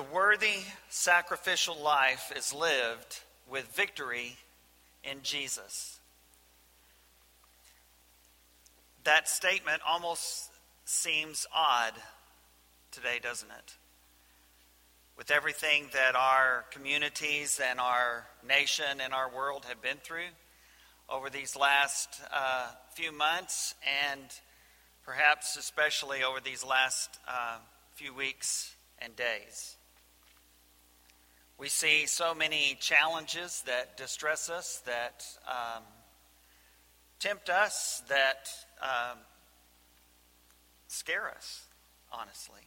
The worthy sacrificial life is lived with victory in Jesus. That statement almost seems odd today, doesn't it? With everything that our communities and our nation and our world have been through over these last uh, few months, and perhaps especially over these last uh, few weeks and days. We see so many challenges that distress us, that um, tempt us, that um, scare us, honestly.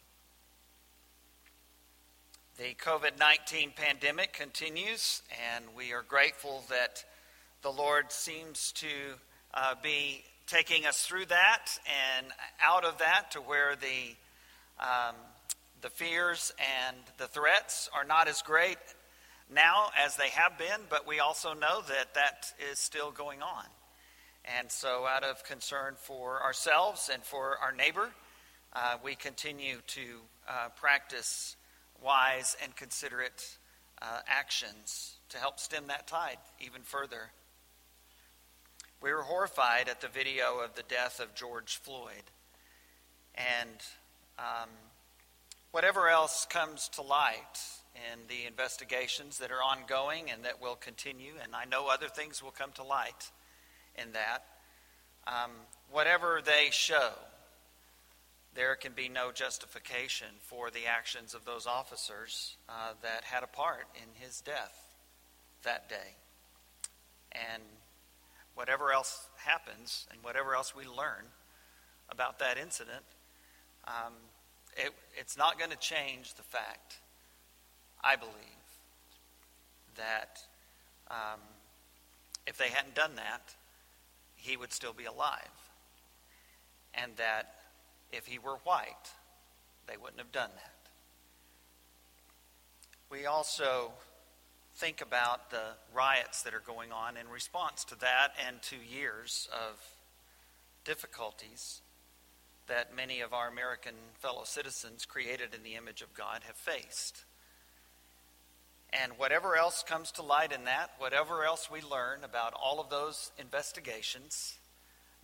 The COVID 19 pandemic continues, and we are grateful that the Lord seems to uh, be taking us through that and out of that to where the um, the fears and the threats are not as great now as they have been, but we also know that that is still going on. And so, out of concern for ourselves and for our neighbor, uh, we continue to uh, practice wise and considerate uh, actions to help stem that tide even further. We were horrified at the video of the death of George Floyd. And um, whatever else comes to light in the investigations that are ongoing and that will continue, and I know other things will come to light in that, um, whatever they show, there can be no justification for the actions of those officers uh, that had a part in his death that day. And whatever else happens and whatever else we learn about that incident, um, it, it's not going to change the fact, I believe, that um, if they hadn't done that, he would still be alive. And that if he were white, they wouldn't have done that. We also think about the riots that are going on in response to that and to years of difficulties that many of our American fellow citizens created in the image of God have faced. And whatever else comes to light in that, whatever else we learn about all of those investigations,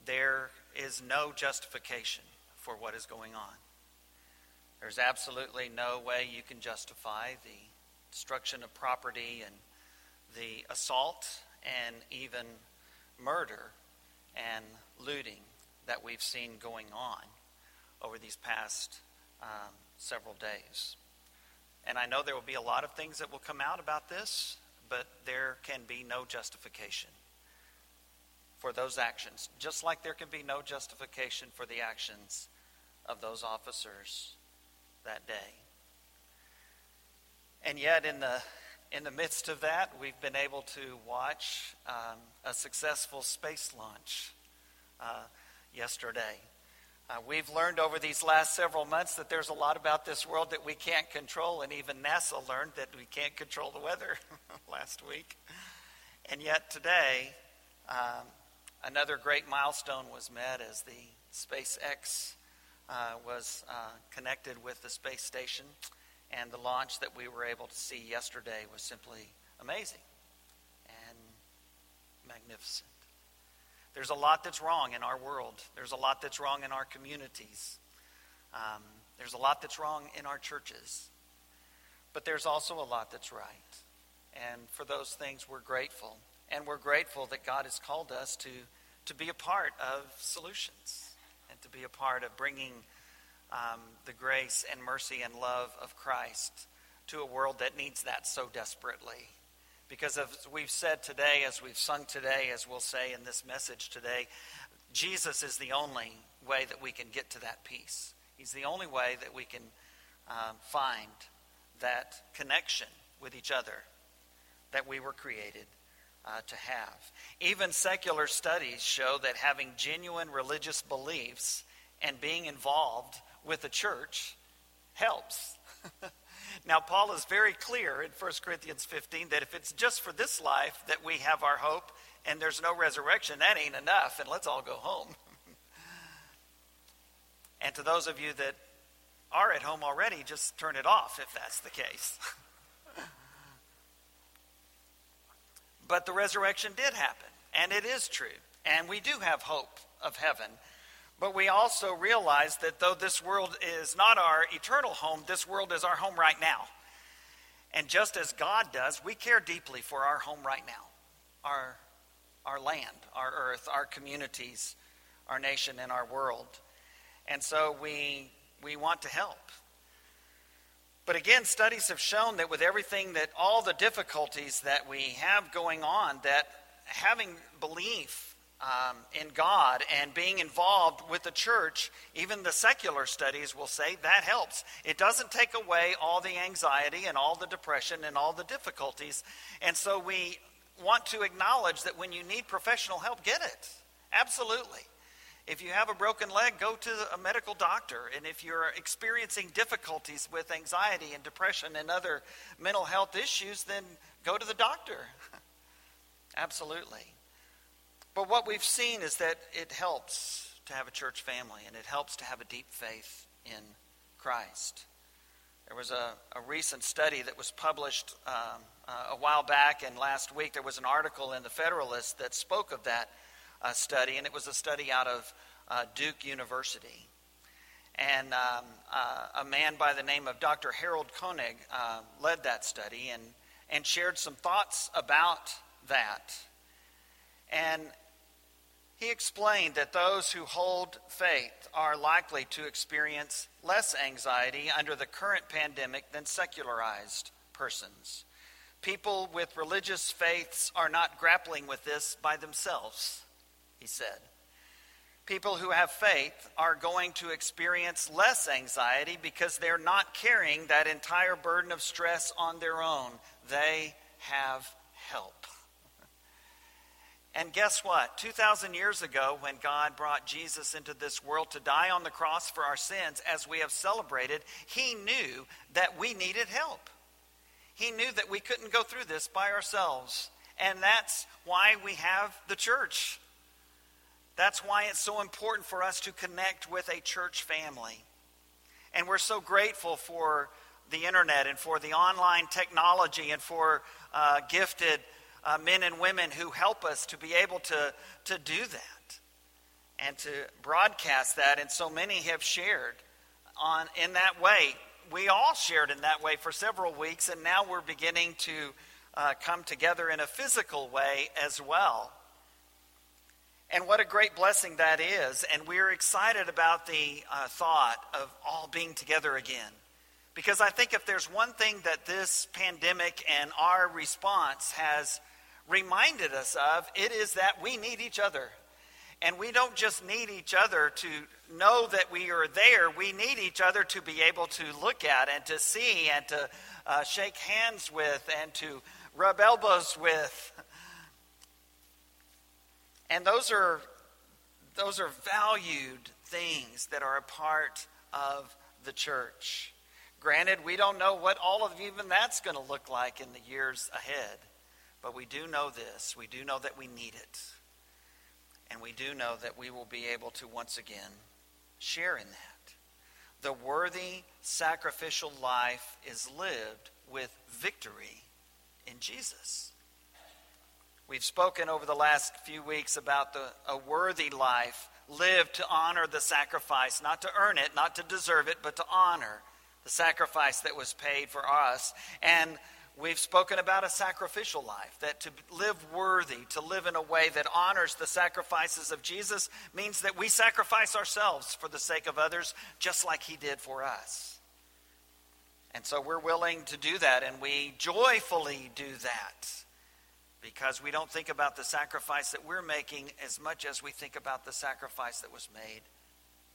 there is no justification for what is going on. There's absolutely no way you can justify the destruction of property and the assault and even murder and looting that we've seen going on over these past um, several days. And I know there will be a lot of things that will come out about this, but there can be no justification for those actions, just like there can be no justification for the actions of those officers that day. And yet, in the in the midst of that, we've been able to watch um, a successful space launch uh, yesterday. Uh, we've learned over these last several months that there's a lot about this world that we can't control, and even NASA learned that we can't control the weather last week. And yet today, um, another great milestone was met as the SpaceX uh, was uh, connected with the space station, and the launch that we were able to see yesterday was simply amazing and magnificent. There's a lot that's wrong in our world. There's a lot that's wrong in our communities. Um, there's a lot that's wrong in our churches. But there's also a lot that's right. And for those things, we're grateful. And we're grateful that God has called us to, to be a part of solutions and to be a part of bringing um, the grace and mercy and love of Christ to a world that needs that so desperately. Because as we've said today, as we've sung today, as we'll say in this message today, Jesus is the only way that we can get to that peace. He's the only way that we can um, find that connection with each other that we were created uh, to have. Even secular studies show that having genuine religious beliefs and being involved with the church helps. Now, Paul is very clear in 1 Corinthians 15 that if it's just for this life that we have our hope and there's no resurrection, that ain't enough, and let's all go home. and to those of you that are at home already, just turn it off if that's the case. but the resurrection did happen, and it is true, and we do have hope of heaven. But we also realize that though this world is not our eternal home, this world is our home right now. And just as God does, we care deeply for our home right now, our, our land, our earth, our communities, our nation, and our world. And so we, we want to help. But again, studies have shown that with everything that all the difficulties that we have going on, that having belief um, in God and being involved with the church, even the secular studies will say that helps. It doesn't take away all the anxiety and all the depression and all the difficulties. And so we want to acknowledge that when you need professional help, get it. Absolutely. If you have a broken leg, go to a medical doctor. And if you're experiencing difficulties with anxiety and depression and other mental health issues, then go to the doctor. Absolutely. But what we've seen is that it helps to have a church family and it helps to have a deep faith in Christ. There was a, a recent study that was published um, uh, a while back, and last week there was an article in the Federalist that spoke of that uh, study, and it was a study out of uh, Duke University. And um, uh, a man by the name of Dr. Harold Koenig uh, led that study and, and shared some thoughts about that. And he explained that those who hold faith are likely to experience less anxiety under the current pandemic than secularized persons. People with religious faiths are not grappling with this by themselves, he said. People who have faith are going to experience less anxiety because they're not carrying that entire burden of stress on their own. They have help. And guess what? 2,000 years ago, when God brought Jesus into this world to die on the cross for our sins, as we have celebrated, He knew that we needed help. He knew that we couldn't go through this by ourselves. And that's why we have the church. That's why it's so important for us to connect with a church family. And we're so grateful for the internet and for the online technology and for uh, gifted uh, men and women who help us to be able to, to do that and to broadcast that. And so many have shared on in that way. We all shared in that way for several weeks, and now we're beginning to uh, come together in a physical way as well. And what a great blessing that is. And we're excited about the uh, thought of all being together again. Because I think if there's one thing that this pandemic and our response has reminded us of, it is that we need each other. And we don't just need each other to know that we are there, we need each other to be able to look at and to see and to uh, shake hands with and to rub elbows with. And those are, those are valued things that are a part of the church. Granted, we don't know what all of even that's going to look like in the years ahead. But we do know this. We do know that we need it. And we do know that we will be able to once again share in that. The worthy sacrificial life is lived with victory in Jesus. We've spoken over the last few weeks about the, a worthy life lived to honor the sacrifice, not to earn it, not to deserve it, but to honor the sacrifice that was paid for us. And We've spoken about a sacrificial life, that to live worthy, to live in a way that honors the sacrifices of Jesus, means that we sacrifice ourselves for the sake of others, just like he did for us. And so we're willing to do that, and we joyfully do that because we don't think about the sacrifice that we're making as much as we think about the sacrifice that was made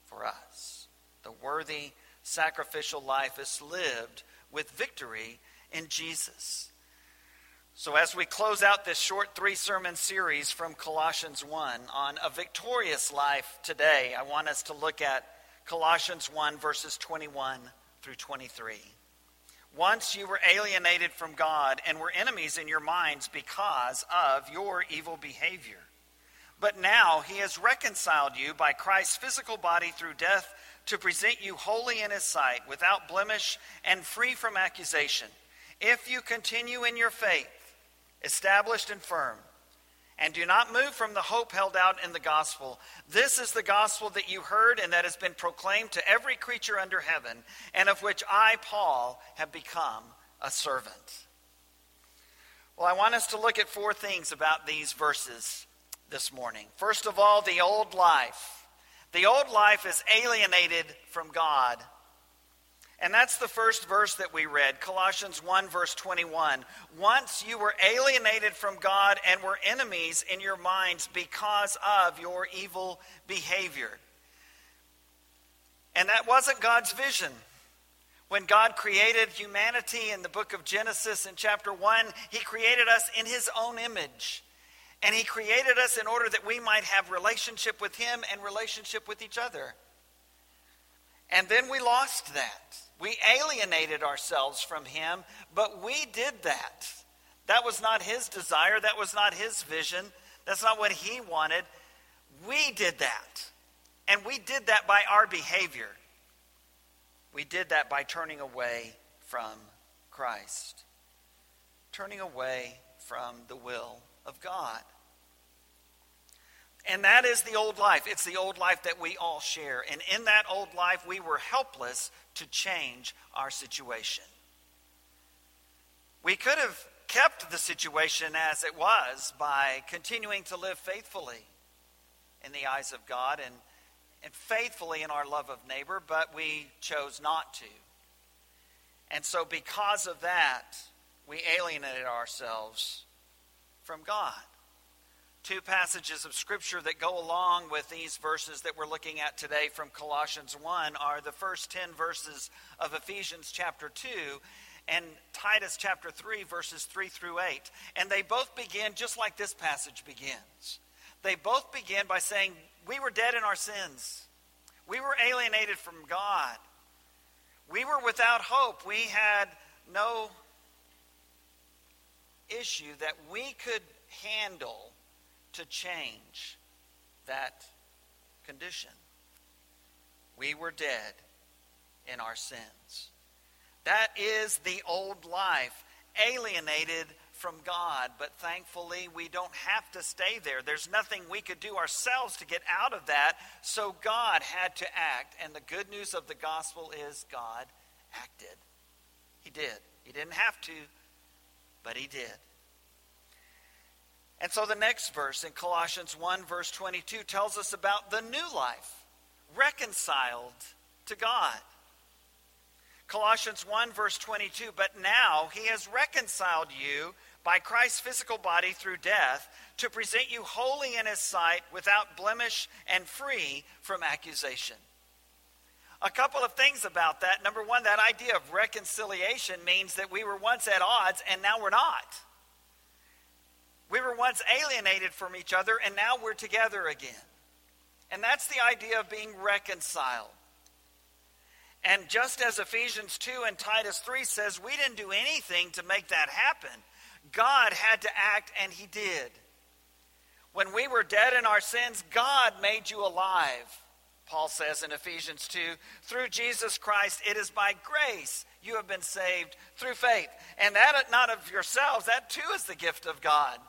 for us. The worthy sacrificial life is lived with victory in Jesus. So, as we close out this short three sermon series from Colossians 1 on a victorious life today, I want us to look at Colossians 1, verses 21 through 23. Once you were alienated from God and were enemies in your minds because of your evil behavior. But now he has reconciled you by Christ's physical body through death to present you holy in his sight, without blemish and free from accusation, if you continue in your faith, established and firm, and do not move from the hope held out in the gospel. This is the gospel that you heard and that has been proclaimed to every creature under heaven, and of which I, Paul, have become a servant. Well, I want us to look at four things about these verses this morning. First of all, the old life. The old life is alienated from God. And that's the first verse that we read, Colossians 1, verse 21. Once you were alienated from God and were enemies in your minds because of your evil behavior. And that wasn't God's vision. When God created humanity in the book of Genesis in chapter 1, He created us in His own image. And He created us in order that we might have relationship with Him and relationship with each other. And then we lost that. We alienated ourselves from Him, but we did that. That was not His desire, that was not His vision, that's not what He wanted. We did that. And we did that by our behavior. We did that by turning away from Christ, turning away from the will of God. And that is the old life. It's the old life that we all share. And in that old life, we were helpless to change our situation. We could have kept the situation as it was by continuing to live faithfully in the eyes of God and and faithfully in our love of neighbor, but we chose not to. And so, because of that, we alienated ourselves from God. Two passages of Scripture that go along with these verses that we're looking at today from Colossians 1 are the first 10 verses of Ephesians chapter 2 and Titus chapter 3, verses 3 through 8. And they both begin just like this passage begins. They both begin by saying, we were dead in our sins. We were alienated from God. We were without hope. We had no issue that we could handle to change that condition. We were dead in our sins. That is the old life, alienated from God, but thankfully we don't have to stay there. There's nothing we could do ourselves to get out of that, so God had to act. And the good news of the gospel is God acted. He did. He didn't have to, but he did. And so the next verse in Colossians 1, verse 22, tells us about the new life, reconciled to God. Colossians 1, verse 22, but now he has reconciled you by Christ's physical body through death to present you holy in his sight without blemish and free from accusation. A couple of things about that. Number one, that idea of reconciliation means that we were once at odds and now we're not. We were once alienated from each other and now we're together again. And that's the idea of being reconciled. And just as Ephesians 2 and Titus 3 says, we didn't do anything to make that happen. God had to act, and He did. When we were dead in our sins, God made you alive. Paul says in Ephesians 2 through Jesus Christ, it is by grace you have been saved through faith. And that not of yourselves, that too is the gift of God.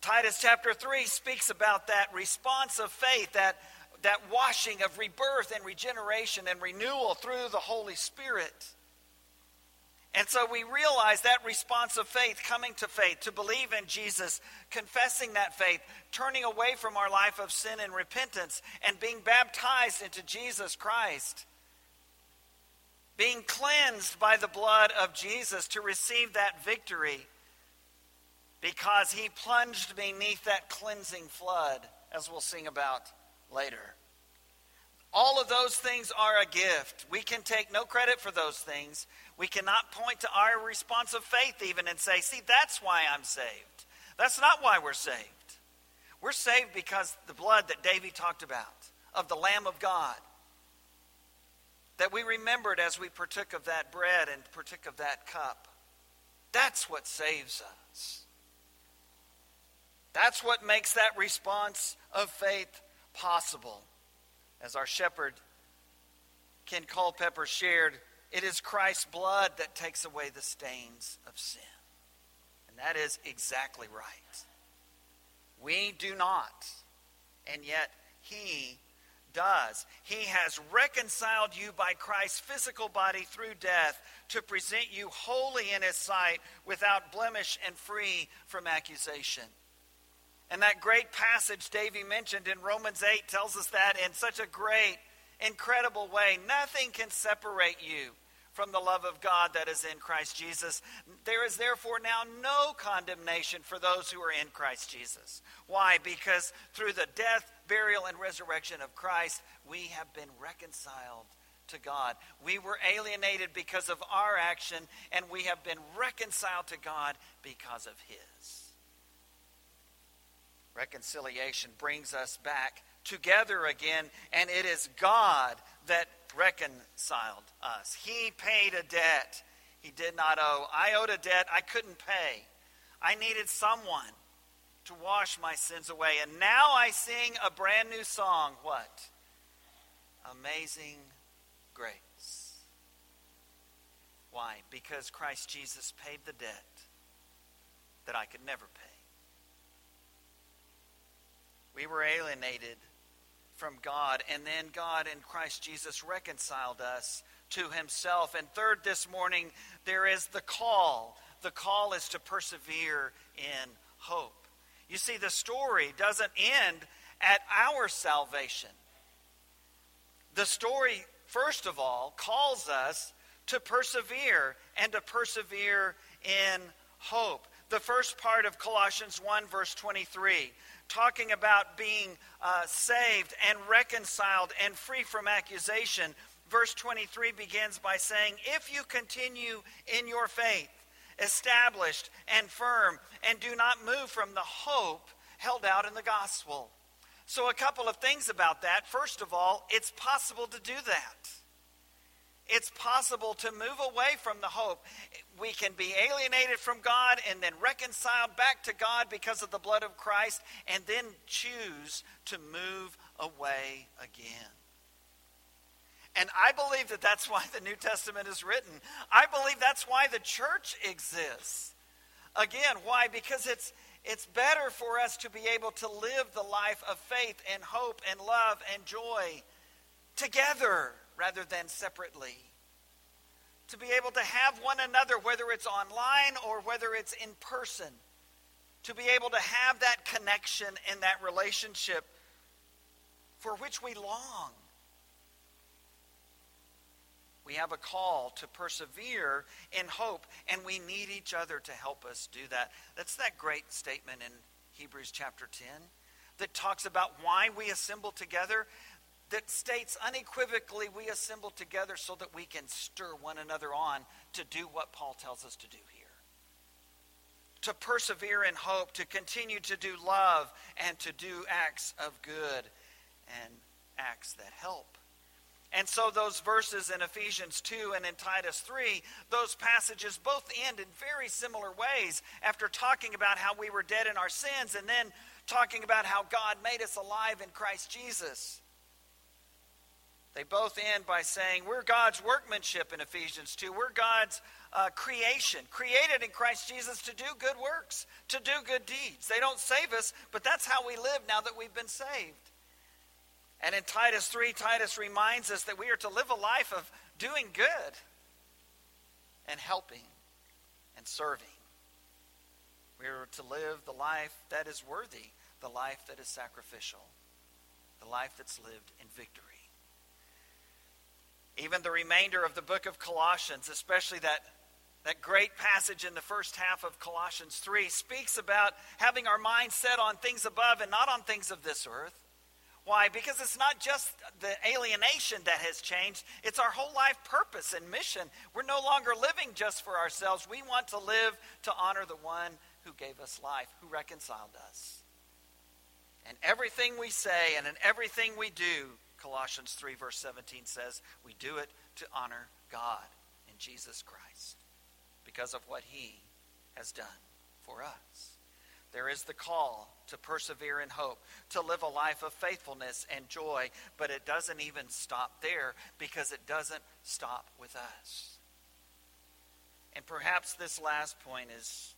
Titus chapter 3 speaks about that response of faith, that, that washing of rebirth and regeneration and renewal through the Holy Spirit. And so we realize that response of faith, coming to faith, to believe in Jesus, confessing that faith, turning away from our life of sin and repentance, and being baptized into Jesus Christ. Being cleansed by the blood of Jesus to receive that victory because he plunged beneath that cleansing flood, as we'll sing about later. All of those things are a gift. We can take no credit for those things. We cannot point to our response of faith even and say, see, that's why I'm saved. That's not why we're saved. We're saved because the blood that David talked about, of the Lamb of God, that we remembered as we partook of that bread and partook of that cup. That's what saves us. That's what makes that response of faith possible. As our shepherd Ken Culpepper shared, it is Christ's blood that takes away the stains of sin. And that is exactly right. We do not, and yet He does. He has reconciled you by Christ's physical body through death to present you holy in His sight without blemish and free from accusation. And that great passage Davy mentioned in Romans 8 tells us that in such a great, incredible way. Nothing can separate you from the love of God that is in Christ Jesus. There is therefore now no condemnation for those who are in Christ Jesus. Why? Because through the death, burial, and resurrection of Christ, we have been reconciled to God. We were alienated because of our action, and we have been reconciled to God because of His. Reconciliation brings us back together again, and it is God that reconciled us. He paid a debt he did not owe. I owed a debt I couldn't pay. I needed someone to wash my sins away. And now I sing a brand new song. What? Amazing grace. Why? Because Christ Jesus paid the debt that I could never pay. We were alienated from God, and then God in Christ Jesus reconciled us to himself. And third, this morning, there is the call. The call is to persevere in hope. You see, the story doesn't end at our salvation. The story, first of all, calls us to persevere and to persevere in hope. The first part of Colossians 1, verse 23 talking about being uh, saved and reconciled and free from accusation, verse 23 begins by saying, If you continue in your faith, established and firm, and do not move from the hope held out in the gospel. So, a couple of things about that. First of all, it's possible to do that. It's possible to move away from the hope. We can be alienated from God and then reconciled back to God because of the blood of Christ, and then choose to move away again. And I believe that that's why the New Testament is written. I believe that's why the church exists. Again, why? Because it's it's better for us to be able to live the life of faith and hope and love and joy together rather than separately. To be able to have one another, whether it's online or whether it's in person. To be able to have that connection and that relationship for which we long. We have a call to persevere in hope, and we need each other to help us do that. That's that great statement in Hebrews chapter 10 that talks about why we assemble together that states unequivocally we assemble together so that we can stir one another on to do what Paul tells us to do here. To persevere in hope, to continue to do love, and to do acts of good and acts that help. And so, those verses in Ephesians 2 and in Titus 3, those passages both end in very similar ways after talking about how we were dead in our sins and then talking about how God made us alive in Christ Jesus. They both end by saying, We're God's workmanship in Ephesians 2. We're God's uh, creation, created in Christ Jesus to do good works, to do good deeds. They don't save us, but that's how we live now that we've been saved. And in Titus 3, Titus reminds us that we are to live a life of doing good and helping and serving. We are to live the life that is worthy, the life that is sacrificial, the life that's lived in victory. Even the remainder of the book of Colossians, especially that, that great passage in the first half of Colossians 3, speaks about having our mind set on things above and not on things of this earth. Why? Because it's not just the alienation that has changed, it's our whole life purpose and mission. We're no longer living just for ourselves. We want to live to honor the one who gave us life, who reconciled us. And everything we say and in everything we do Colossians 3, verse 17 says, we do it to honor God in Jesus Christ because of what he has done for us. There is the call to persevere in hope, to live a life of faithfulness and joy, but it doesn't even stop there because it doesn't stop with us. And perhaps this last point is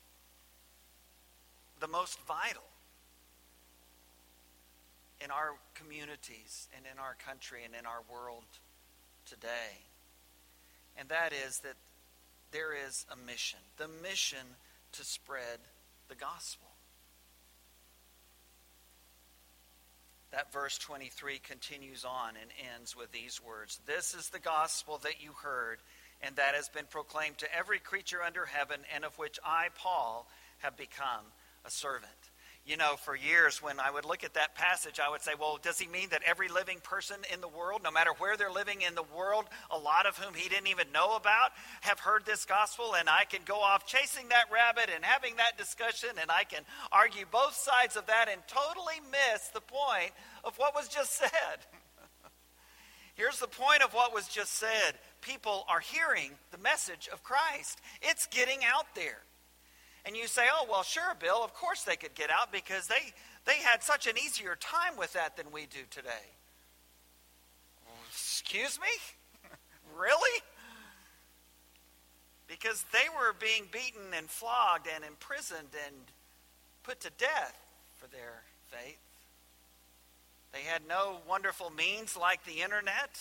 the most vital in our communities and in our country and in our world today. And that is that there is a mission the mission to spread the gospel. That verse 23 continues on and ends with these words This is the gospel that you heard, and that has been proclaimed to every creature under heaven, and of which I, Paul, have become a servant you know, for years when I would look at that passage, I would say, well, does he mean that every living person in the world, no matter where they're living in the world, a lot of whom he didn't even know about, have heard this gospel? And I can go off chasing that rabbit and having that discussion, and I can argue both sides of that and totally miss the point of what was just said. Here's the point of what was just said people are hearing the message of Christ, it's getting out there. And you say, oh, well, sure, Bill, of course they could get out because they, they had such an easier time with that than we do today. Excuse me? really? Because they were being beaten and flogged and imprisoned and put to death for their faith. They had no wonderful means like the internet.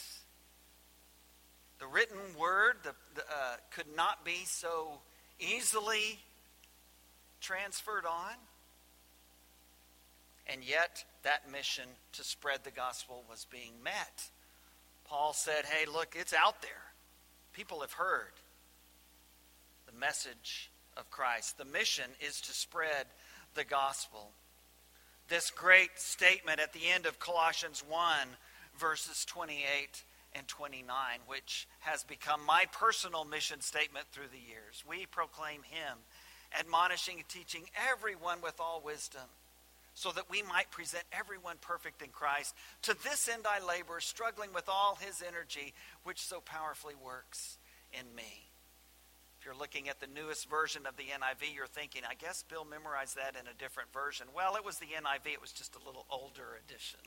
The written word the, the, uh, could not be so easily transferred on. And yet, that mission to spread the gospel was being met. Paul said, Hey, look, it's out there. People have heard the message of Christ. The mission is to spread the gospel. This great statement at the end of Colossians 1, verses 28 and 29, which has become my personal mission statement through the years. We proclaim Him admonishing and teaching everyone with all wisdom, so that we might present everyone perfect in Christ. To this end I labor, struggling with all his energy, which so powerfully works in me. If you're looking at the newest version of the NIV, you're thinking, I guess Bill memorized that in a different version. Well, it was the NIV, it was just a little older edition.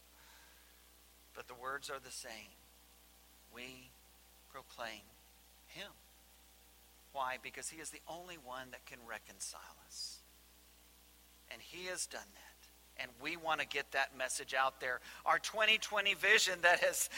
but the words are the same. We proclaim him. Why? Because He is the only one that can reconcile us. And He has done that. And we want to get that message out there. Our 2020 vision that has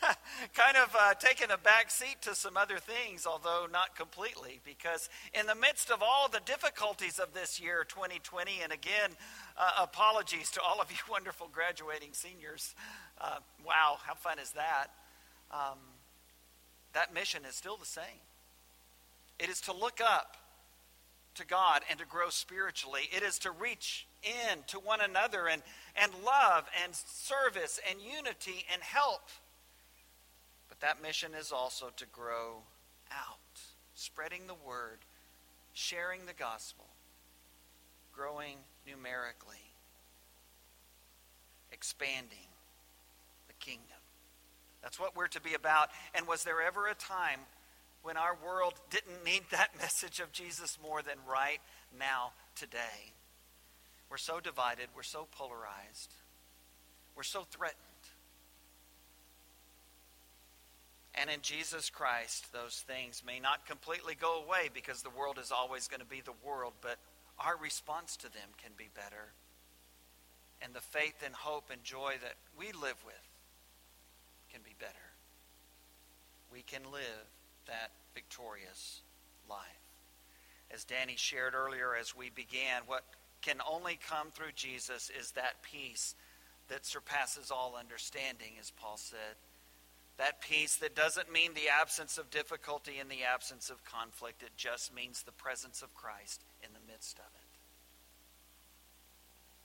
kind of uh, taken a back seat to some other things, although not completely, because in the midst of all the difficulties of this year, 2020, and again, uh, apologies to all of you wonderful graduating seniors. Uh, wow, how fun is that? Um, that mission is still the same. It is to look up to God and to grow spiritually. It is to reach in to one another and, and love and service and unity and help. But that mission is also to grow out, spreading the word, sharing the gospel, growing numerically, expanding the kingdom. That's what we're to be about. And was there ever a time when our world didn't need that message of Jesus more than right now, today. We're so divided, we're so polarized, we're so threatened. And in Jesus Christ, those things may not completely go away because the world is always going to be the world, but our response to them can be better. And the faith and hope and joy that we live with can be better. We can live that victorious life. As Danny shared earlier as we began, what can only come through Jesus is that peace that surpasses all understanding, as Paul said. That peace that doesn't mean the absence of difficulty and the absence of conflict, it just means the presence of Christ in the midst of it.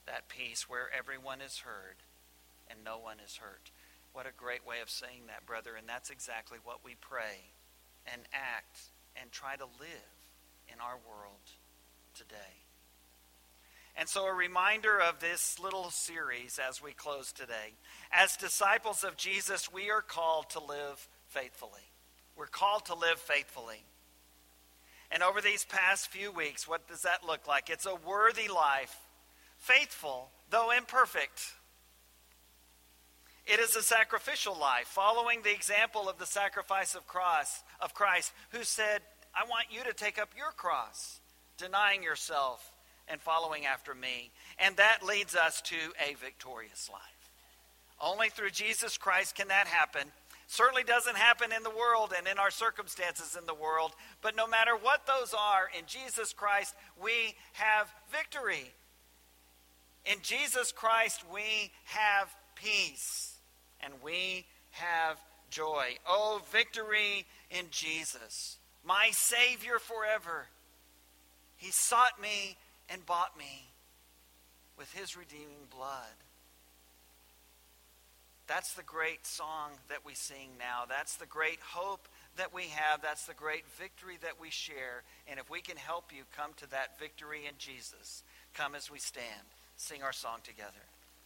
That peace where everyone is heard and no one is hurt. What a great way of saying that, brother, and that's exactly what we pray and act and try to live in our world today. And so, a reminder of this little series as we close today. As disciples of Jesus, we are called to live faithfully. We're called to live faithfully. And over these past few weeks, what does that look like? It's a worthy life, faithful, though imperfect. It is a sacrificial life, following the example of the sacrifice of, cross, of Christ, who said, I want you to take up your cross, denying yourself and following after me. And that leads us to a victorious life. Only through Jesus Christ can that happen. Certainly doesn't happen in the world and in our circumstances in the world, but no matter what those are, in Jesus Christ, we have victory. In Jesus Christ, we have peace and we have joy. Oh, victory in Jesus, my Savior forever. He sought me and bought me with his redeeming blood. That's the great song that we sing now. That's the great hope that we have. That's the great victory that we share. And if we can help you come to that victory in Jesus, come as we stand. Sing our song together.